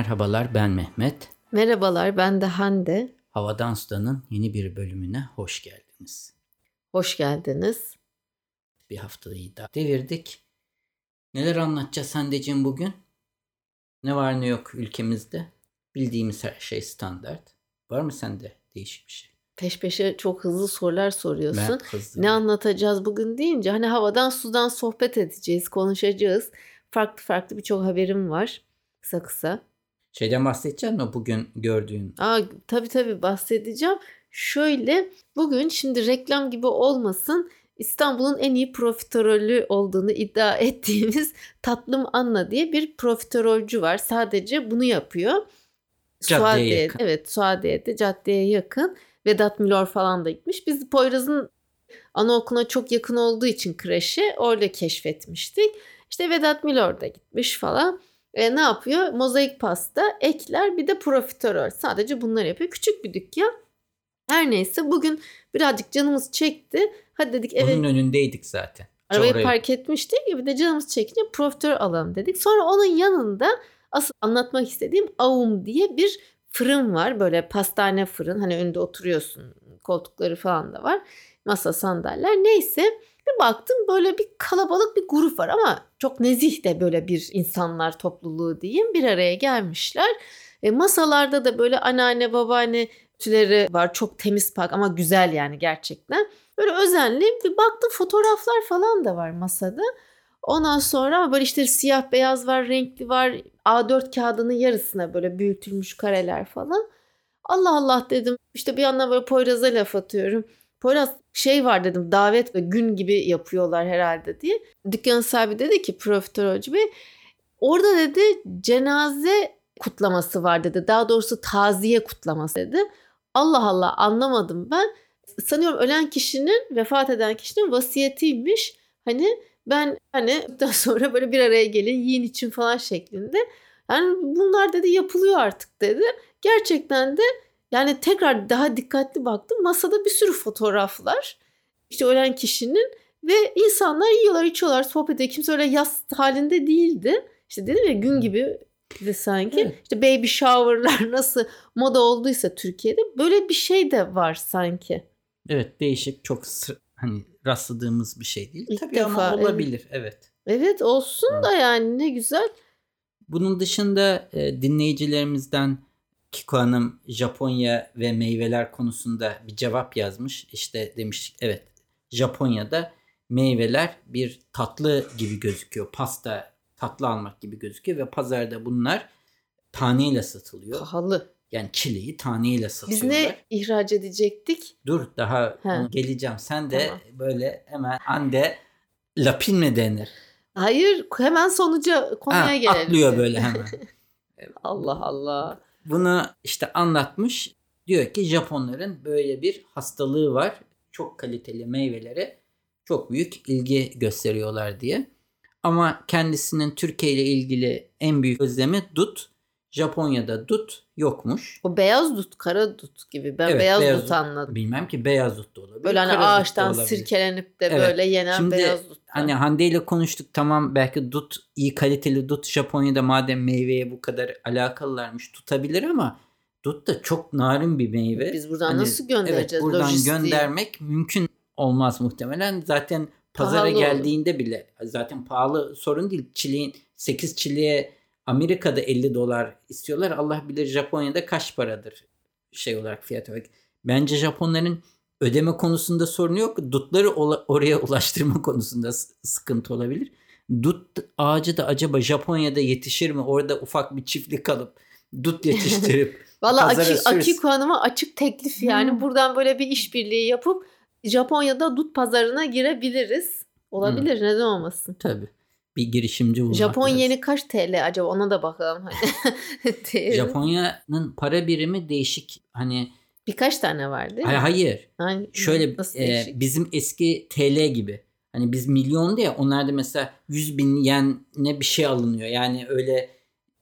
Merhabalar ben Mehmet. Merhabalar ben de Hande. Havadan Sudan'ın yeni bir bölümüne hoş geldiniz. Hoş geldiniz. Bir haftayı da devirdik. Neler anlatacağız Hande'cim bugün? Ne var ne yok ülkemizde? Bildiğimiz her şey standart. Var mı sende değişik bir şey? Peş peşe çok hızlı sorular soruyorsun. Ne anlatacağız bugün deyince hani havadan sudan sohbet edeceğiz, konuşacağız. Farklı farklı birçok haberim var. Kısa kısa. Şeyden bahsedecek mi bugün gördüğün? Aa, tabii tabii bahsedeceğim. Şöyle bugün şimdi reklam gibi olmasın İstanbul'un en iyi profiterolü olduğunu iddia ettiğimiz Tatlım Anna diye bir profiterolcü var. Sadece bunu yapıyor. Caddeye Suadiye, yakın. Evet Suadiye'de caddeye yakın. Vedat Milor falan da gitmiş. Biz Poyraz'ın anaokuluna çok yakın olduğu için kreşi orada keşfetmiştik. İşte Vedat Milor da gitmiş falan. E, ne yapıyor? Mozaik pasta, ekler bir de profiterol. Sadece bunları yapıyor. Küçük bir dükkan. Her neyse bugün birazcık canımız çekti. Hadi dedik eve Onun önündeydik zaten. arabayı Oraya- park etmiştik. Bir de canımız çekince profiterol alalım dedik. Sonra onun yanında asıl anlatmak istediğim Avum diye bir fırın var. Böyle pastane fırın. Hani önünde oturuyorsun. Koltukları falan da var. Masa sandalyeler. Neyse bir baktım böyle bir kalabalık bir grup var ama çok nezih de böyle bir insanlar topluluğu diyeyim. Bir araya gelmişler. E, masalarda da böyle anneanne babaanne tüleri var. Çok temiz pak ama güzel yani gerçekten. Böyle özenli bir baktım fotoğraflar falan da var masada. Ondan sonra böyle işte siyah beyaz var, renkli var. A4 kağıdının yarısına böyle büyütülmüş kareler falan. Allah Allah dedim. İşte bir yandan böyle Poyraz'a laf atıyorum. Poyraz şey var dedim davet ve gün gibi yapıyorlar herhalde diye. Dükkan sahibi dedi ki profiterolcü bey orada dedi cenaze kutlaması var dedi. Daha doğrusu taziye kutlaması dedi. Allah Allah anlamadım ben. Sanıyorum ölen kişinin vefat eden kişinin vasiyetiymiş. Hani ben hani daha sonra böyle bir araya gelin yiyin için falan şeklinde. Yani bunlar dedi yapılıyor artık dedi. Gerçekten de yani tekrar daha dikkatli baktım. Masada bir sürü fotoğraflar. İşte ölen kişinin ve insanlar yiyorlar, içiyorlar, sohbet ediyor. Kimse öyle yas halinde değildi. İşte dedim ya gün gibi de sanki. Evet. İşte baby shower'lar nasıl moda olduysa Türkiye'de böyle bir şey de var sanki. Evet değişik çok hani rastladığımız bir şey değil. İlk Tabii defa, ama evet. olabilir evet. Evet olsun da yani ne güzel. Bunun dışında e, dinleyicilerimizden Kiko Hanım Japonya ve meyveler konusunda bir cevap yazmış. İşte demiş evet Japonya'da meyveler bir tatlı gibi gözüküyor. Pasta tatlı almak gibi gözüküyor ve pazarda bunlar taneyle satılıyor. Pahalı. Yani çileği taneyle Biz satıyorlar. ne ihraç edecektik? Dur daha onu geleceğim. Sen de Tamam. böyle hemen ande lapin mi denir? Hayır hemen sonuca konuya Ha, gelelim. atlıyor böyle hemen. Allah Allah. Bunu işte anlatmış. Diyor ki Japonların böyle bir hastalığı var. Çok kaliteli meyvelere çok büyük ilgi gösteriyorlar diye. Ama kendisinin Türkiye ile ilgili en büyük özlemi dut. Japonya'da dut yokmuş. O beyaz dut, kara dut gibi. Ben Evet, beyaz, beyaz dut anladım. Bilmem ki beyaz dut da olabilir. Böyle hani kara ağaçtan sirkelenip de Evet. böyle yenen Şimdi beyaz dut. Hani Hande ile konuştuk tamam belki dut iyi kaliteli dut Japonya'da madem meyveye bu kadar alakalılarmış tutabilir ama dut da çok narin bir meyve. Biz buradan Hani, nasıl göndereceğiz? Evet buradan lojistiği? göndermek mümkün olmaz muhtemelen. Zaten pazara Pahalı olur. geldiğinde bile zaten pahalı sorun değil. Çileğin 8 çileğe Amerika'da 50 dolar istiyorlar. Allah bilir Japonya'da kaç paradır şey olarak fiyat olarak. Bence Japonların ödeme konusunda sorunu yok. Dutları oraya ulaştırma konusunda sıkıntı olabilir. Dut ağacı da acaba Japonya'da yetişir mi? Orada ufak bir çiftlik alıp dut yetiştirip Valla Aki. Akiko Hanım'a açık teklif yani. Hmm. Buradan böyle bir işbirliği yapıp Japonya'da dut pazarına girebiliriz. Olabilir neden olmasın. tabii bir girişimci bulmak Japon lazım. yeni kaç TL acaba ona da bakalım. Japonya'nın para birimi değişik. Hani Birkaç tane var değil mi? hayır, hayır. Şöyle nasıl e, değişik? bizim eski TL gibi. Hani biz milyondu ya onlarda mesela 100 bin yen ne bir şey alınıyor. Yani öyle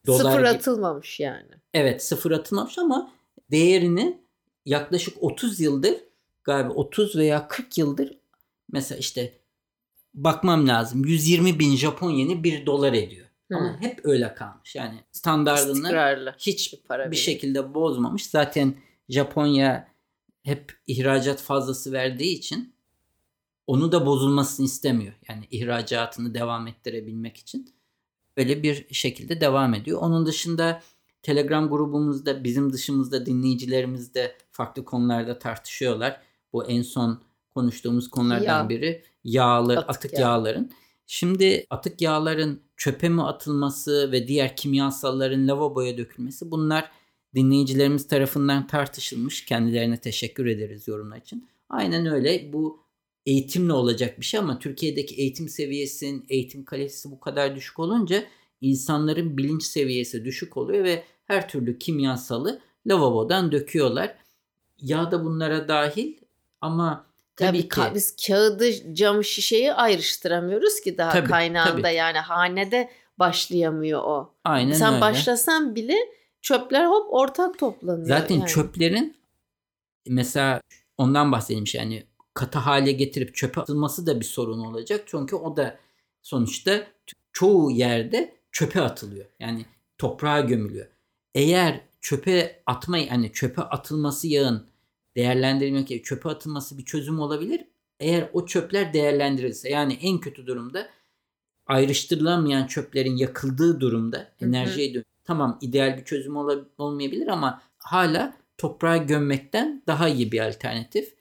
dolar Sıfır gibi- atılmamış yani. Evet sıfır atılmamış ama değerini yaklaşık 30 yıldır galiba 30 veya 40 yıldır mesela işte bakmam lazım 120 bin Japon yeni 1 dolar ediyor. Ama hep öyle kalmış. Yani standartını hiç bir para bir şekilde bozmamış. Zaten Japonya hep ihracat fazlası verdiği için onu da bozulmasını istemiyor. Yani ihracatını devam ettirebilmek için böyle bir şekilde devam ediyor. Onun dışında Telegram grubumuzda bizim dışımızda dinleyicilerimiz de farklı konularda tartışıyorlar. Bu en son konuştuğumuz konulardan Yağ. biri yağlı Atık atık, yağ. yağların. Şimdi atık yağların çöpe mi atılması ve diğer kimyasalların lavaboya dökülmesi bunlar dinleyicilerimiz tarafından tartışılmış. Kendilerine teşekkür ederiz yorumlar için. Aynen öyle. Bu eğitimle olacak bir şey ama Türkiye'deki eğitim seviyesinin eğitim kalitesi bu kadar düşük olunca insanların bilinç seviyesi düşük oluyor ve her türlü kimyasalı lavabodan döküyorlar. Yağ da bunlara dahil ama tabii Tabii ki ka- biz kağıdı, cam şişeyi ayrıştıramıyoruz ki daha Tabii, kaynağında tabii. yani hanede başlayamıyor o. aynen Sen öyle. başlasan bile çöpler hop ortak toplanıyor. Zaten yani. çöplerin mesela ondan bahsedeyim yani katı hale getirip çöpe atılması da bir sorun olacak. Çünkü o da sonuçta çoğu yerde çöpe atılıyor. Yani toprağa gömülüyor. Eğer çöpe atmayı hani çöpe atılması yağın değerlendirilmek yerine çöpe atılması bir çözüm olabilir. Eğer o çöpler değerlendirilse yani en kötü durumda ayrıştırılamayan çöplerin yakıldığı durumda enerjiye dön. Tamam ideal bir çözüm ola- olmayabilir ama hala toprağa gömmekten daha iyi bir alternatif.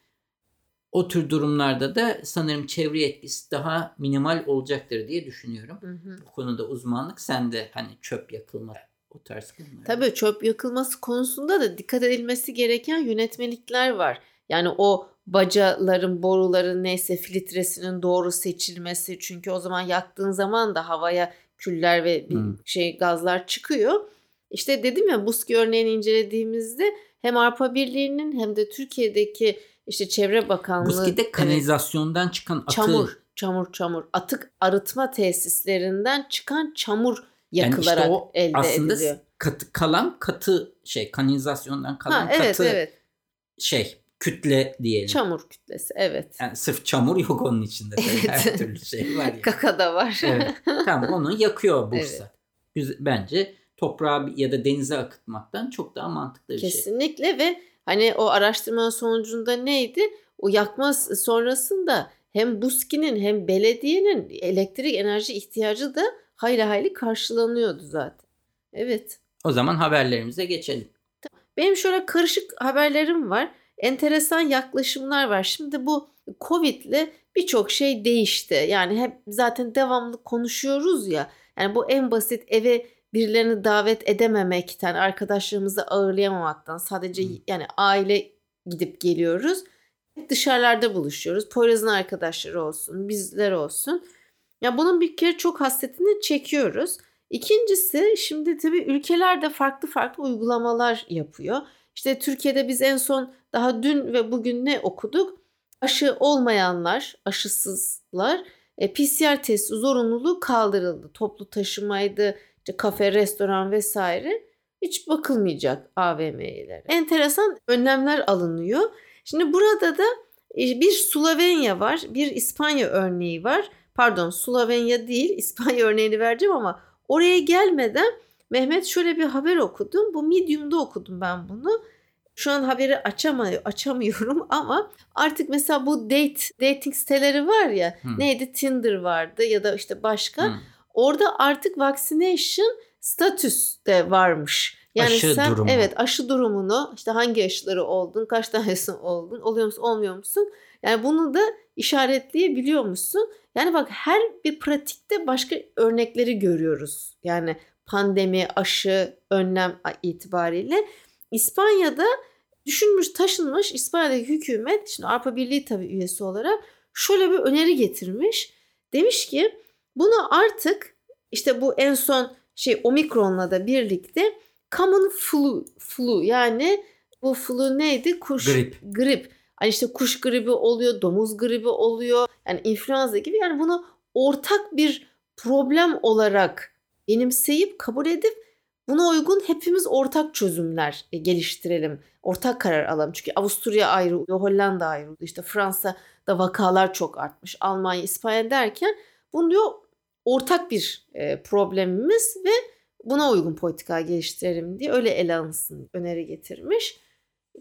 O tür durumlarda da sanırım çevre etkisi daha minimal olacaktır diye düşünüyorum. Hı hı. Bu konuda uzmanlık sende hani çöp yakılma o tarz konular. Tabii çöp yakılması konusunda da dikkat edilmesi gereken yönetmelikler var. Yani o bacaların, boruların neyse filtresinin doğru seçilmesi. Çünkü o zaman yaktığın zaman da havaya küller ve bir Hı. şey gazlar çıkıyor. İşte dedim ya Buski örneğini incelediğimizde hem Avrupa Birliği'nin hem de Türkiye'deki işte Çevre Bakanlığı Buski'de Evet, kanalizasyondan çıkan atı çamur, çamur, çamur. Atık arıtma tesislerinden çıkan çamur yani yakılarak işte o elde aslında ediliyor. katı kalan katı şey kanalizasyondan kalan Ha, evet katı evet. şey kütle diyelim. Çamur kütlesi evet. Yani sırf çamur yok onun içinde. Evet. Her türlü şey var ya. Kaka da var. Evet. Tamam onu yakıyor Bursa. Evet. Bence toprağa ya da denize akıtmaktan çok daha mantıklı bir şey. Kesinlikle ve hani o araştırmanın sonucunda neydi? O yakma sonrasında hem Buski'nin hem belediyenin elektrik enerji ihtiyacı da hayli hayli karşılanıyordu zaten. Evet. O zaman haberlerimize geçelim. Benim şöyle karışık haberlerim var. Enteresan yaklaşımlar var. Şimdi bu Covid'le birçok şey değişti. Yani hep zaten devamlı konuşuyoruz ya. Yani bu en basit eve birilerini davet edememekten, arkadaşlarımızı ağırlayamamaktan sadece yani aile gidip geliyoruz. Dışarılarda buluşuyoruz. Poyraz'ın arkadaşları olsun, bizler olsun. Ya bunun bir kere çok hasretini çekiyoruz. İkincisi şimdi tabii ülkeler de farklı farklı uygulamalar yapıyor. İşte Türkiye'de biz en son daha dün ve bugün ne okuduk? Aşı olmayanlar, aşısızlar e, PCR testi zorunluluğu kaldırıldı. Toplu taşımaydı, işte kafe, restoran vesaire hiç bakılmayacak AVM'lere. Enteresan önlemler alınıyor. Şimdi burada da e, bir Slovenya var, bir İspanya örneği var. Pardon Slovenya değil İspanya örneğini vereceğim ama oraya gelmeden Mehmet şöyle bir haber okudum. Bu Medium'da okudum ben bunu. Şu an haberi açamıyor, açamıyorum ama artık mesela bu date dating siteleri var ya Hı. neydi Tinder vardı ya da işte başka. Hı. Orada artık vaccination statüs de varmış. Yani Aşı sen durumu. evet aşı durumunu işte hangi aşıları oldun, kaç tanesi oldun, oluyor musun, olmuyor musun? Yani bunu da işaretleyebiliyor musun? Yani bak her bir pratikte başka örnekleri görüyoruz. Yani pandemi, aşı, önlem itibariyle. İspanya'da düşünmüş, taşınmış İspanya'daki hükümet, şimdi Avrupa Birliği tabii üyesi olarak şöyle bir öneri getirmiş. Demiş ki bunu artık işte bu en son şey omikronla da birlikte common flu, flu yani bu flu neydi? Kuş Grip. grip. Hani işte kuş gribi oluyor, domuz gribi oluyor. Yani influenza gibi yani bunu ortak bir problem olarak benimseyip kabul edip buna uygun hepimiz ortak çözümler e, geliştirelim. Ortak karar alalım. Çünkü Avusturya ayrıldı, Hollanda ayrıldı. İşte Fransa'da vakalar çok artmış. Almanya, İspanya derken bunu diyor ortak bir e, problemimiz ve buna uygun politika geliştirelim diye öyle ele alınsın öneri getirmiş.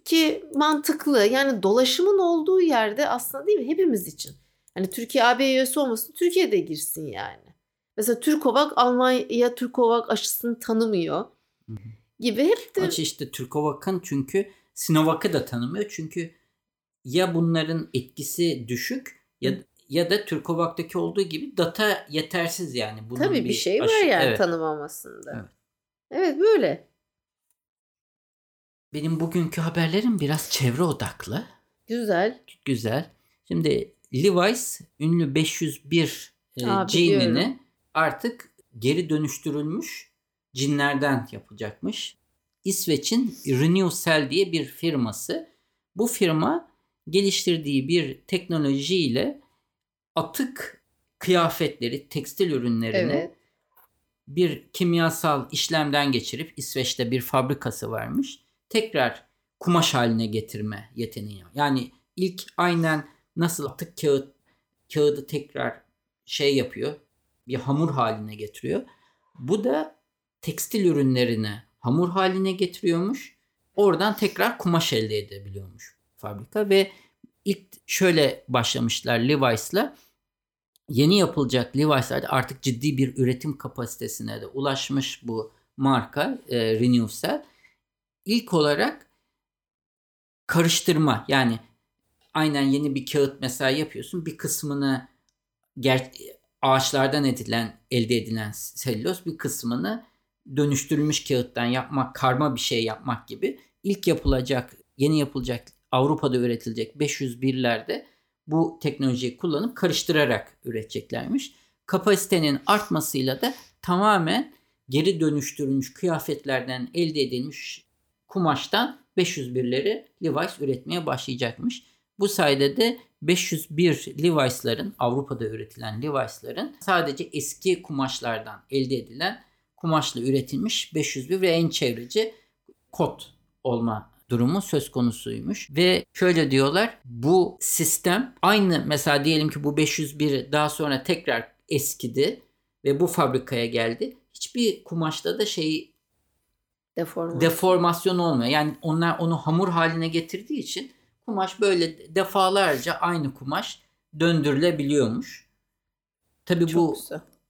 Ki mantıklı yani dolaşımın olduğu yerde aslında değil mi hepimiz için. Hani Türkiye AB üyesi olmasın Türkiye'de girsin yani. Mesela Türkovak Almanya Türkovak aşısını tanımıyor gibi hep de... Aç işte Türkovak'ın çünkü Sinovac'ı da tanımıyor. Çünkü ya bunların etkisi düşük ya ya da Türkovak'taki olduğu gibi data yetersiz yani. Bunun Tabii bir, bir şey var yani evet. tanımamasında. Evet. evet böyle. Benim bugünkü haberlerim biraz çevre odaklı. Güzel. Güzel. Şimdi Levi's ünlü 501 e, Aa, cinini artık geri dönüştürülmüş cinlerden yapacakmış. İsveç'in Renewcell diye bir firması. Bu firma geliştirdiği bir teknolojiyle atık kıyafetleri, tekstil ürünlerini evet. bir kimyasal işlemden geçirip İsveç'te bir fabrikası varmış. Tekrar kumaş haline getirme yeteneği. Yani ilk aynen nasıl atık kağıt kağıdı tekrar şey yapıyor. Bir hamur haline getiriyor. Bu da tekstil ürünlerini hamur haline getiriyormuş. Oradan tekrar kumaş elde edebiliyormuş fabrika ve ilk şöyle başlamışlar Levi's'la yeni yapılacak Levi's'larda artık ciddi bir üretim kapasitesine de ulaşmış bu marka e, Renewcell. İlk olarak karıştırma yani aynen yeni bir kağıt mesela yapıyorsun bir kısmını ger- ağaçlardan edilen elde edilen selüloz bir kısmını dönüştürülmüş kağıttan yapmak karma bir şey yapmak gibi ilk yapılacak yeni yapılacak Avrupa'da üretilecek 501'lerde bu teknolojiyi kullanıp karıştırarak üreteceklermiş. Kapasitenin artmasıyla da tamamen geri dönüştürülmüş kıyafetlerden elde edilmiş kumaştan 501'leri Levi's üretmeye başlayacakmış. Bu sayede de 501 Levi's'ların Avrupa'da üretilen Levi's'ların sadece eski kumaşlardan elde edilen kumaşla üretilmiş 501 ve en çevreci kot olma durumu söz konusuymuş. Ve şöyle diyorlar bu sistem aynı mesela diyelim ki bu 501 daha sonra tekrar eskidi ve bu fabrikaya geldi. Hiçbir kumaşta da şey deformasyon. deformasyon olmuyor. Yani onlar onu hamur haline getirdiği için kumaş böyle defalarca aynı kumaş döndürülebiliyormuş. Tabii bu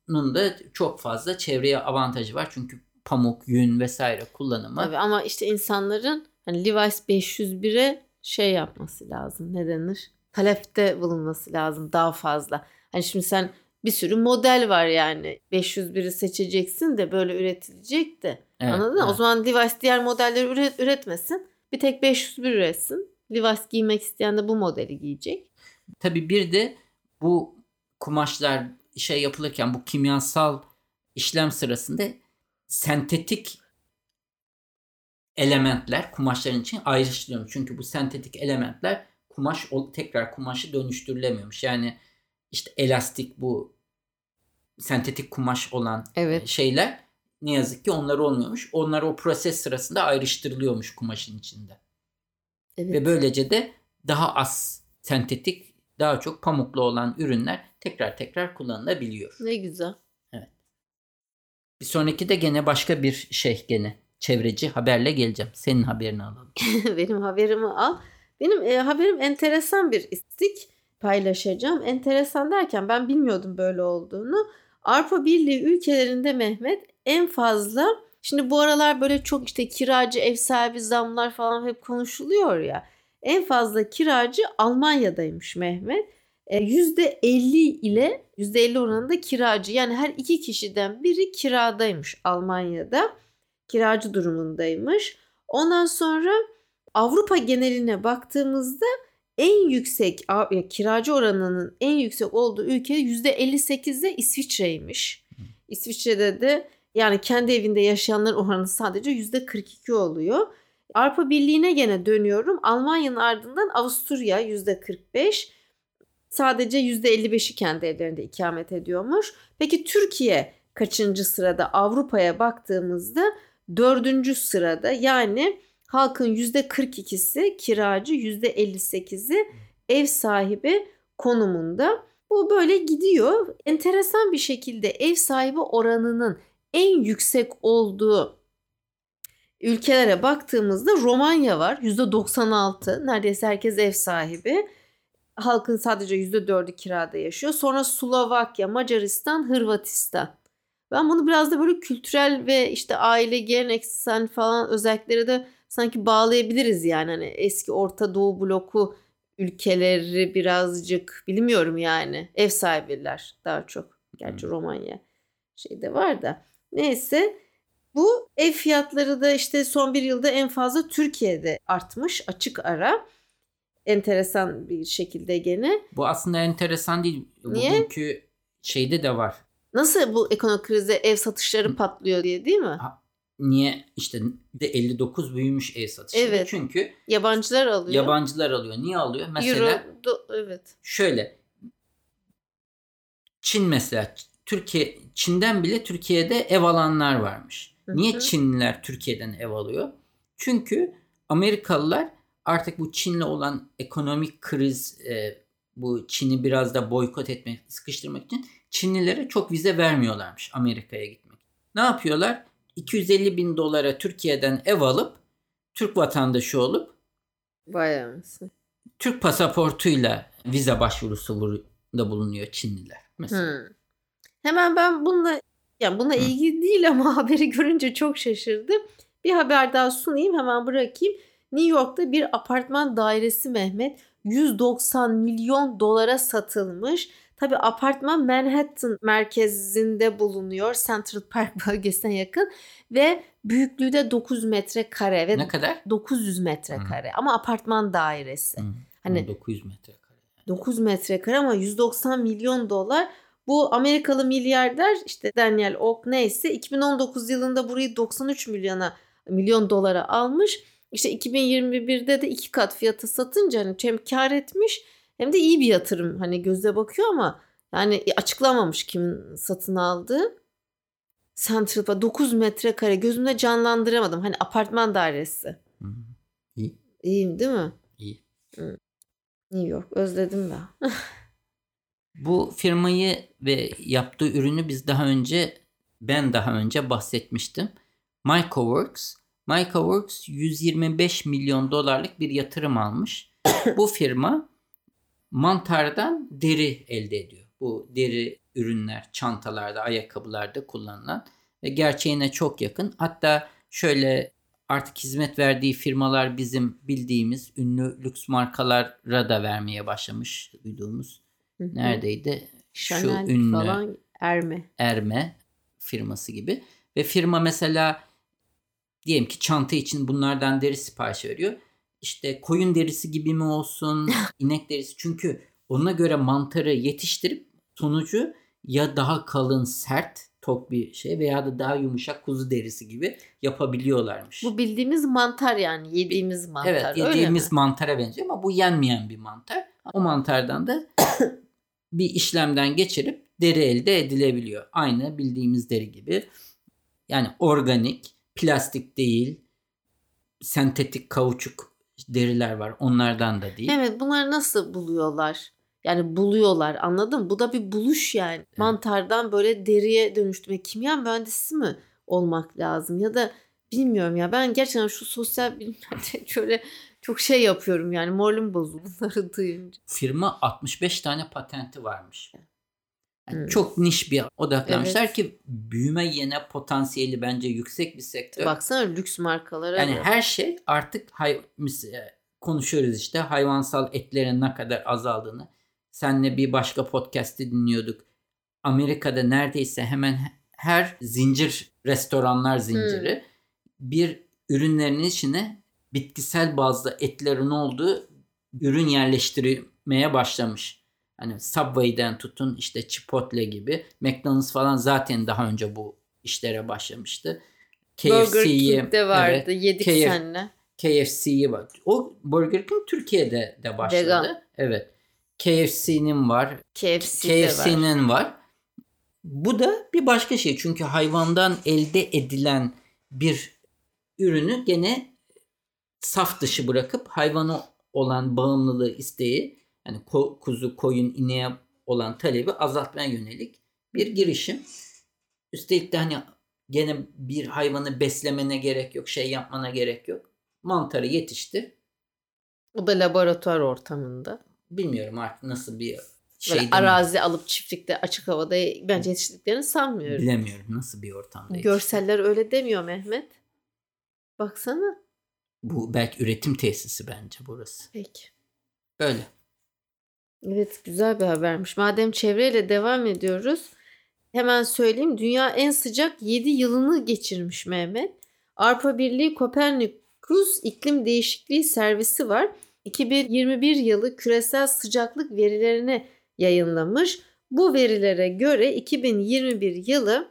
bunun da çok fazla çevreye avantajı var. Çünkü pamuk, yün vesaire kullanımı. Tabii ama işte insanların hani Levi's 501'e şey yapması lazım. Ne denir? Talepte bulunması lazım daha fazla. Hani şimdi sen bir sürü model var yani. 501'i seçeceksin de böyle üretilecek de. Evet, Anladın mı? Evet. O zaman Levi's diğer modelleri üret, üretmesin. Bir tek 501 üretsin. Levi's giymek isteyen de bu modeli giyecek. Tabii bir de bu kumaşlar şey yapılırken bu kimyasal işlem sırasında sentetik elementler kumaşların için ayrıştırılıyor. Çünkü bu sentetik elementler kumaş tekrar kumaşı dönüştürülemiyormuş. Yani işte elastik bu sentetik kumaş olan evet. şeyler ne yazık ki onlar olmuyormuş. Onlar o proses sırasında ayrıştırılıyormuş kumaşın içinde. Evet. Ve böylece de daha az sentetik, daha çok pamuklu olan ürünler tekrar tekrar kullanılabiliyor. Ne güzel. Evet. Bir sonraki de gene başka bir şey gene çevreci haberle geleceğim. Senin haberini alalım. Benim haberimi al. Benim e, haberim enteresan bir istik paylaşacağım. Enteresan derken ben bilmiyordum böyle olduğunu. Avrupa Birliği ülkelerinde Mehmet en fazla şimdi bu aralar böyle çok işte kiracı ev sahibi zamlar falan hep konuşuluyor ya. En fazla kiracı Almanya'daymış Mehmet. %50 e, ile %50 oranında kiracı yani her iki kişiden biri kiradaymış Almanya'da. Kiracı durumundaymış. Ondan sonra Avrupa geneline baktığımızda en yüksek kiracı oranının en yüksek olduğu ülke %58'de İsviçre'ymiş. İsviçre'de de yani kendi evinde yaşayanların oranı sadece %42 oluyor. Avrupa Birliği'ne gene dönüyorum. Almanya'nın ardından Avusturya %45. Sadece %55'i kendi evlerinde ikamet ediyormuş. Peki Türkiye kaçıncı sırada? Avrupa'ya baktığımızda dördüncü sırada yani halkın %42'si kiracı, %58'i ev sahibi konumunda. Bu böyle gidiyor. Enteresan bir şekilde ev sahibi oranının en yüksek olduğu ülkelere baktığımızda Romanya var. %96. Neredeyse herkes ev sahibi. Halkın sadece %4'ü kirada yaşıyor. Sonra Slovakya, Macaristan, Hırvatistan. Ben bunu biraz da böyle kültürel ve işte aile geleneksel falan özellikleri de sanki bağlayabiliriz yani. Hani eski Orta Doğu bloku ülkeleri birazcık bilmiyorum yani. Ev sahibiler daha çok. Gerçi Romanya şeyde var da. Neyse bu ev fiyatları da işte son bir yılda en fazla Türkiye'de artmış açık ara. Enteresan bir şekilde gene. Bu aslında enteresan değil. Niye? Bugünkü şeyde de var. Nasıl bu ekonomik krizde ev satışları patlıyor diye değil mi? Niye işte de 59 büyümüş ev satışları. Evet. Çünkü Yabancılar alıyor. yabancılar alıyor. Niye alıyor? Mesela Euro, do- evet. şöyle Çin mesela Türkiye Çin'den bile Türkiye'de ev alanlar varmış. Hı Niye. Çinliler Türkiye'den ev alıyor? Çünkü Amerikalılar artık bu Çin'le olan ekonomik kriz e, bu Çin'i biraz da boykot etmek, sıkıştırmak için Çinlilere çok vize vermiyorlarmış Amerika'ya gitmek. Ne yapıyorlar? 250 bin dolara Türkiye'den ev alıp Türk vatandaşı olup Vay anasını. Türk pasaportuyla vize başvurusu da bulunuyor Çinliler. Mesela. Hmm. Hemen ben bununla yani bununla Hı. ilgili değil ama haberi görünce çok şaşırdım. Bir haber daha sunayım hemen bırakayım. New York'ta bir apartman dairesi Mehmet 190 milyon dolara satılmış. Tabi apartman Manhattan merkezinde bulunuyor. Central Park bölgesine yakın ve büyüklüğü de 9 metrekare ve Ne kadar? 900 metrekare ama apartman dairesi. Hı. Hani 900 metrekare. 9 metrekare ama 190 milyon dolar. Bu Amerikalı milyarder işte Daniel Oak neyse 2019 yılında burayı 93 milyona milyon dolara almış. İşte 2021'de de iki kat fiyata satınca hani hem kar etmiş hem de iyi bir yatırım hani göze bakıyor ama yani açıklamamış kimin satın aldığı. Central Park 9 metrekare gözümde canlandıramadım. Hani apartman dairesi. Hı. İyi. İyiyim değil mi? İyi. New York özledim ben. Bu firmayı ve yaptığı ürünü biz daha önce ben daha önce bahsetmiştim. MycoWorks. MycoWorks 125 milyon dolarlık bir yatırım almış. Bu firma mantardan deri elde ediyor. Bu deri ürünler çantalarda, ayakkabılarda kullanılan ve gerçeğine çok yakın. Hatta şöyle artık hizmet verdiği firmalar bizim bildiğimiz ünlü lüks markalara da vermeye başlamış duyduğumuz. Hı hı. Neredeydi? Chanel Şu ünlü falan Erme. Erme firması gibi. Ve firma mesela diyelim ki çanta için bunlardan deri sipariş veriyor. İşte koyun derisi gibi mi olsun, inek derisi. Çünkü ona göre mantarı yetiştirip sonucu ya daha kalın, sert, tok bir şey veya da daha yumuşak kuzu derisi gibi yapabiliyorlarmış. Bu bildiğimiz mantar yani yediğimiz mantar. Evet yediğimiz mantara benziyor ama bu yenmeyen bir mantar. O mantardan da bir işlemden geçirip deri elde edilebiliyor. Aynı bildiğimiz deri gibi. Yani organik, plastik değil, sentetik kauçuk deriler var. Onlardan da değil. Evet bunları nasıl buluyorlar? Yani buluyorlar anladın mı? Bu da bir buluş yani. Mantardan böyle deriye dönüştürme. Kimya mühendisi mi olmak lazım? Ya da bilmiyorum ya ben gerçekten şu sosyal bilimlerde şöyle çok şey yapıyorum yani moralim bozuldu bunları duyunca. Firma 65 tane patenti varmış. Yani Hmm. Çok niş bir odaklanmışlar Evet. ki büyüme yine potansiyeli bence yüksek bir sektör. Baksana lüks markalara. Yani da. her şey artık hay, e, konuşuyoruz işte hayvansal etlerin ne kadar azaldığını. Senle bir başka podcast'i dinliyorduk. Amerika'da neredeyse hemen her zincir restoranlar zinciri bir ürünlerin içine bitkisel bazda etlerin olduğu ürün yerleştirmeye başlamış. Hani Subway'den tutun işte Chipotle gibi. McDonald's falan zaten daha önce bu işlere başlamıştı. KFC'yi King'de vardı. evet, Yedik KF seninle. KFC'yi var. O Burger King Türkiye'de de başladı. Vegan. Evet. KFC'nin var. Var. KFC'nin var. Bu da bir başka şey. Çünkü hayvandan elde edilen bir ürünü gene saf dışı bırakıp hayvana olan bağımlılığı isteği yani ko- kuzu, koyun, ineğe olan talebi azaltmaya yönelik bir girişim. Üstelik de hani gene bir hayvanı beslemene gerek yok, şey yapmana gerek yok. Mantarı yetiştir. O da laboratuvar ortamında. Bilmiyorum artık nasıl bir şey. Böyle arazi alıp çiftlikte açık havada bence yetiştirdiklerini sanmıyorum. Bilemiyorum nasıl bir ortamda. Görseller öyle demiyor Mehmet. Baksana. Bu belki üretim tesisi bence burası. Peki. Böyle. Evet güzel bir habermiş. Madem çevreyle devam ediyoruz. Hemen söyleyeyim. Dünya en sıcak 7 yılını geçirmiş Mehmet. Avrupa Birliği Kopernikus iklim değişikliği servisi var. 2021 yılı küresel sıcaklık verilerini yayınlamış. Bu verilere göre 2021 yılı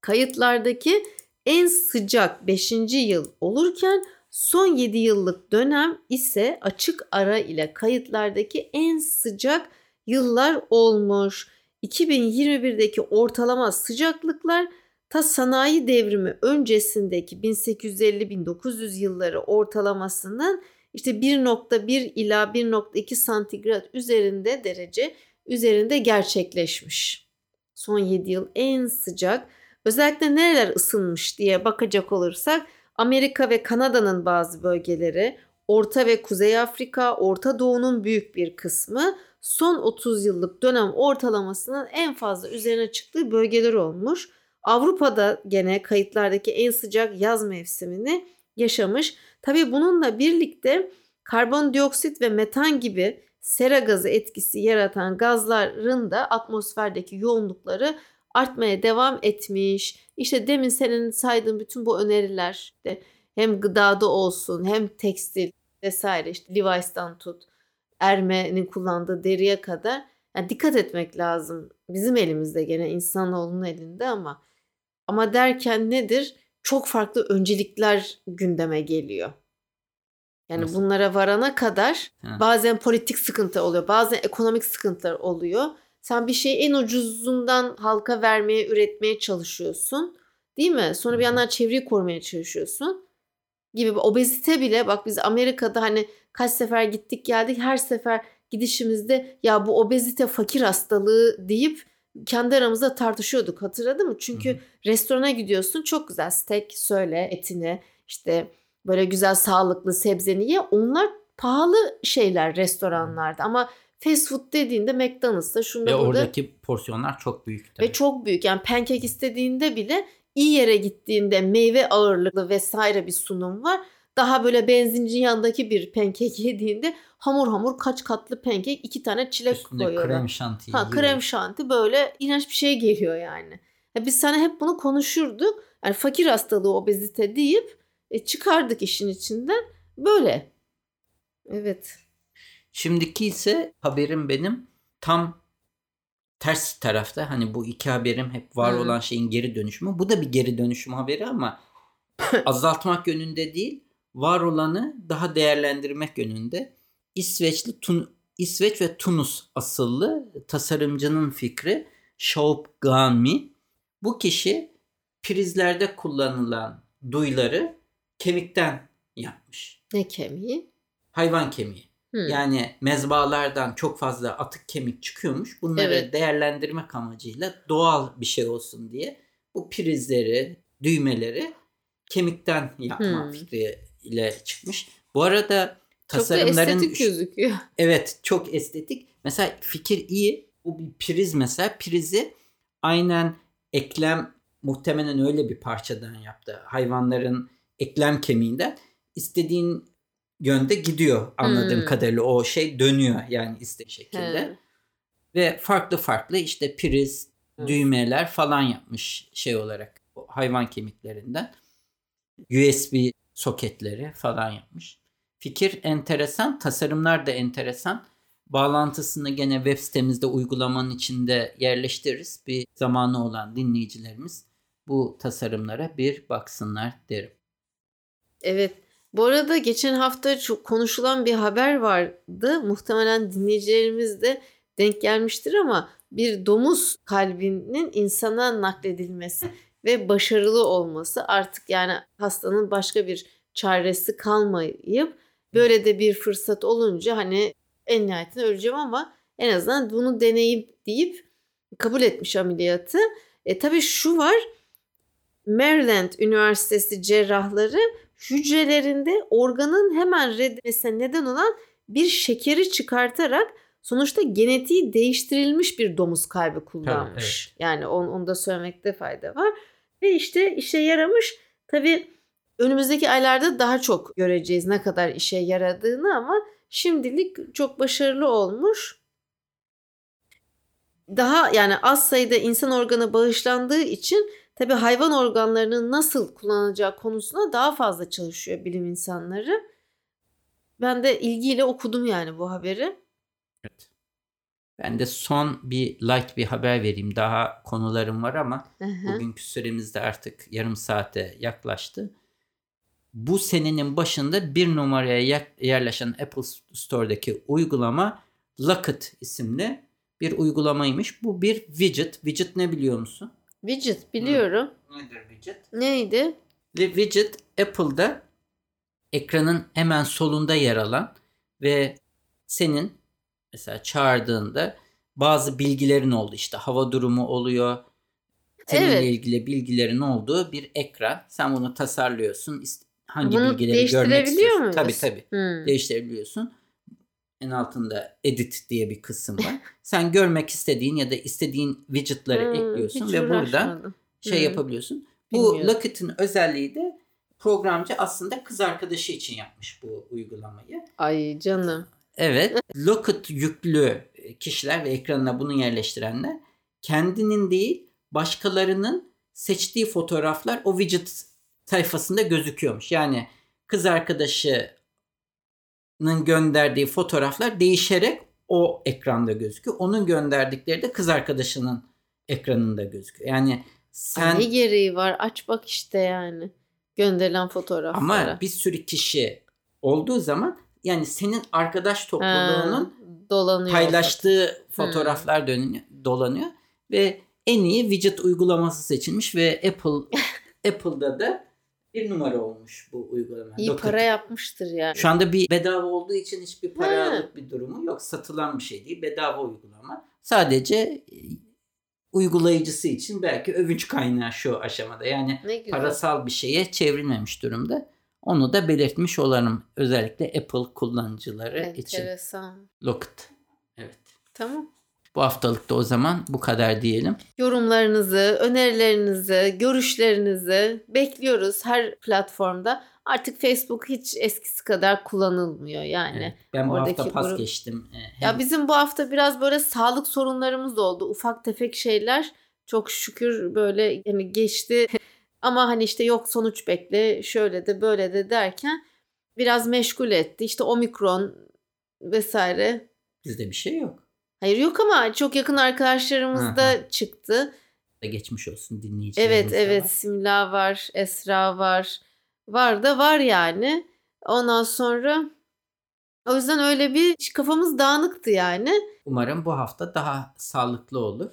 kayıtlardaki en sıcak 5. yıl olurken son 7 yıllık dönem ise açık ara ile kayıtlardaki en sıcak yıllar olmuş. 2021'deki ortalama sıcaklıklar ta sanayi devrimi öncesindeki 1850-1900 yılları ortalamasından işte 1.1 ila 1.2 santigrat üzerinde derece üzerinde gerçekleşmiş. Son 7 yıl en sıcak. Özellikle nereler ısınmış diye bakacak olursak Amerika ve Kanada'nın bazı bölgeleri, Orta ve Kuzey Afrika, Orta Doğu'nun büyük bir kısmı son 30 yıllık dönem ortalamasının en fazla üzerine çıktığı bölgeler olmuş. Avrupa'da gene kayıtlardaki en sıcak yaz mevsimini yaşamış. Tabii bununla birlikte karbondioksit ve metan gibi sera gazı etkisi yaratan gazların da atmosferdeki yoğunlukları artmaya devam etmiş. İşte demin senin saydığın bütün bu öneriler işte hem gıdada olsun hem tekstil vesaire işte Levi's'tan tut Erme'nin kullandığı deriye kadar yani dikkat etmek lazım. Bizim elimizde gene insanoğlunun elinde ama ama derken nedir? Çok farklı öncelikler gündeme geliyor. Yani Nasıl? bunlara varana kadar ha. bazen politik sıkıntı oluyor, bazen ekonomik sıkıntılar oluyor. Sen bir şeyi en ucuzundan halka vermeye, üretmeye çalışıyorsun. Değil mi? Sonra bir yandan çevreyi korumaya çalışıyorsun. Gibi obezite bile bak biz Amerika'da hani kaç sefer gittik geldik her sefer gidişimizde ya bu obezite fakir hastalığı deyip kendi aramızda tartışıyorduk hatırladın mı? Çünkü Hı-hı. restorana gidiyorsun çok güzel steak söyle etini işte böyle güzel sağlıklı sebzeni ye onlar pahalı şeyler restoranlarda ama fast food dediğinde McDonald's'ta şunda Ve burada. oradaki porsiyonlar çok büyük. Tabii. Ve çok büyük yani pancake istediğinde bile iyi yere gittiğinde meyve ağırlıklı vesaire bir sunum var. Daha böyle benzinci yanındaki bir pancake yediğinde hamur hamur kaç katlı pancake iki tane çilek Üstünde koyuyorlar. krem şanti. Ha, krem şanti böyle inanç bir şey geliyor yani. Ya biz sana hep bunu konuşurduk. Yani fakir hastalığı obezite deyip e, çıkardık işin içinden. Böyle. Evet. Şimdiki ise haberim benim tam ters tarafta. Hani bu iki haberim hep var hmm. olan şeyin geri dönüşümü. Bu da bir geri dönüşüm haberi ama azaltmak yönünde değil, var olanı daha değerlendirmek yönünde. İsveçli Tun İsveç ve Tunus asıllı tasarımcının fikri Shaup Gami. Bu kişi prizlerde kullanılan duyları kemikten yapmış. Ne kemiği? Hayvan kemiği. Hmm. Yani mezbalardan çok fazla atık kemik çıkıyormuş. Bunları evet. değerlendirmek amacıyla doğal bir şey olsun diye bu prizleri, düğmeleri kemikten yapma hmm. fikriyle çıkmış. Bu arada tasarımların... Çok estetik gözüküyor. Evet çok estetik. Mesela fikir iyi. Bu bir priz mesela. Prizi aynen eklem muhtemelen öyle bir parçadan yaptı. Hayvanların eklem kemiğinden. istediğin yönde gidiyor anladığım hmm. kadarıyla o şey dönüyor yani istediği şekilde. Hmm. Ve farklı farklı işte priz, hmm. düğmeler falan yapmış şey olarak hayvan kemiklerinden. USB soketleri falan yapmış. Fikir enteresan, tasarımlar da enteresan. Bağlantısını gene web sitemizde uygulamanın içinde yerleştiririz. Bir zamanı olan dinleyicilerimiz bu tasarımlara bir baksınlar derim. Evet. Bu arada geçen hafta çok konuşulan bir haber vardı. Muhtemelen dinleyicilerimiz de denk gelmiştir ama bir domuz kalbinin insana nakledilmesi ve başarılı olması artık yani hastanın başka bir çaresi kalmayıp böyle de bir fırsat olunca hani en nihayetinde öleceğim ama en azından bunu deneyip deyip kabul etmiş ameliyatı. E tabii şu var Maryland Üniversitesi cerrahları hücrelerinde organın hemen reddetmesine neden olan bir şekeri çıkartarak sonuçta genetiği değiştirilmiş bir domuz kalbi kullanmış. Tabii, evet. Yani onu, onu da söylemekte fayda var. Ve işte işe yaramış. Tabii önümüzdeki aylarda daha çok göreceğiz ne kadar işe yaradığını ama şimdilik çok başarılı olmuş. Daha yani az sayıda insan organı bağışlandığı için tabii hayvan organlarının nasıl kullanılacağı konusunda daha fazla çalışıyor bilim insanları. Ben de ilgiyle okudum yani bu haberi. Evet. Ben de son bir light bir haber vereyim. Daha konularım var ama Hı-hı. bugünkü süremiz de artık yarım saate yaklaştı. Bu senenin başında bir numaraya yerleşen Apple Store'daki uygulama Locket isimli bir uygulamaymış. Bu bir widget. Widget ne biliyor musun? Widget biliyorum. Nedir widget? Neydi? Ve widget Apple'da ekranın hemen solunda yer alan ve senin mesela çağırdığında bazı bilgilerin oldu. İşte hava durumu oluyor. Seninle Evet. ilgili bilgilerin olduğu bir ekran. Sen bunu tasarlıyorsun. Hangi Bunu bilgileri görmek istiyorsun? muyuz? Tabii tabii. Hmm. Değiştirebiliyorsun. En altında edit diye bir kısım var. Sen görmek istediğin ya da istediğin widgetları Hmm, ekliyorsun ve buradan uğraşmadım. şey Hmm. yapabiliyorsun. Bu. Locket'in özelliği de programcı aslında kız arkadaşı için yapmış bu uygulamayı. Ay canım. Evet, Locket yüklü kişiler ve ekranına bunu yerleştirenler kendinin değil başkalarının seçtiği fotoğraflar o widget sayfasında gözüküyormuş. Yani kız arkadaşının gönderdiği fotoğraflar değişerek o ekranda gözüküyor. Onun gönderdikleri de kız arkadaşının ekranında gözüküyor. Yani sen ne gereği var? Aç bak işte yani. Gönderilen fotoğraflara. ama bir sürü kişi olduğu zaman yani senin arkadaş topluluğunun Ha, dolanıyor. paylaştığı fotoğraflar dönüyor, dolanıyor ve en iyi widget uygulaması seçilmiş ve Apple Apple'da da bir numara olmuş bu uygulama. İyi Locket. para yapmıştır yani. Şu anda bir bedava olduğu için hiçbir para Ha. alıp bir durumu yok. Satılan bir şey değil. Bedava uygulama. Sadece e, uygulayıcısı için belki övünç kaynağı şu aşamada. Yani parasal bir şeye çevrilmemiş durumda. Onu da belirtmiş olalım. Özellikle Apple kullanıcıları için. Enteresan. Locket. Evet. Tamam. Bu haftalık da o zaman bu kadar diyelim. Yorumlarınızı, önerilerinizi, görüşlerinizi bekliyoruz her platformda. Artık Facebook hiç eskisi kadar kullanılmıyor yani. Evet. Ben bu oradaki hafta pas grup- geçtim. Ee, Ya hem- bizim bu hafta biraz böyle sağlık sorunlarımız da oldu. Ufak tefek şeyler çok şükür böyle yani geçti. Ama hani işte yok sonuç bekle şöyle de böyle de derken biraz meşgul etti. İşte omikron vesaire. Bizde bir şey yok. Hayır yok ama çok yakın arkadaşlarımız da çıktı. Geçmiş olsun dinleyicilerimiz Evet evet var. Simla var, Esra var. Var da var yani. Ondan sonra o yüzden öyle bir kafamız dağınıktı yani. Umarım bu hafta daha sağlıklı olur.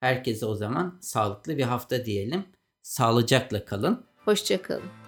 Herkese o zaman sağlıklı bir hafta diyelim. Sağlıcakla kalın. Hoşçakalın.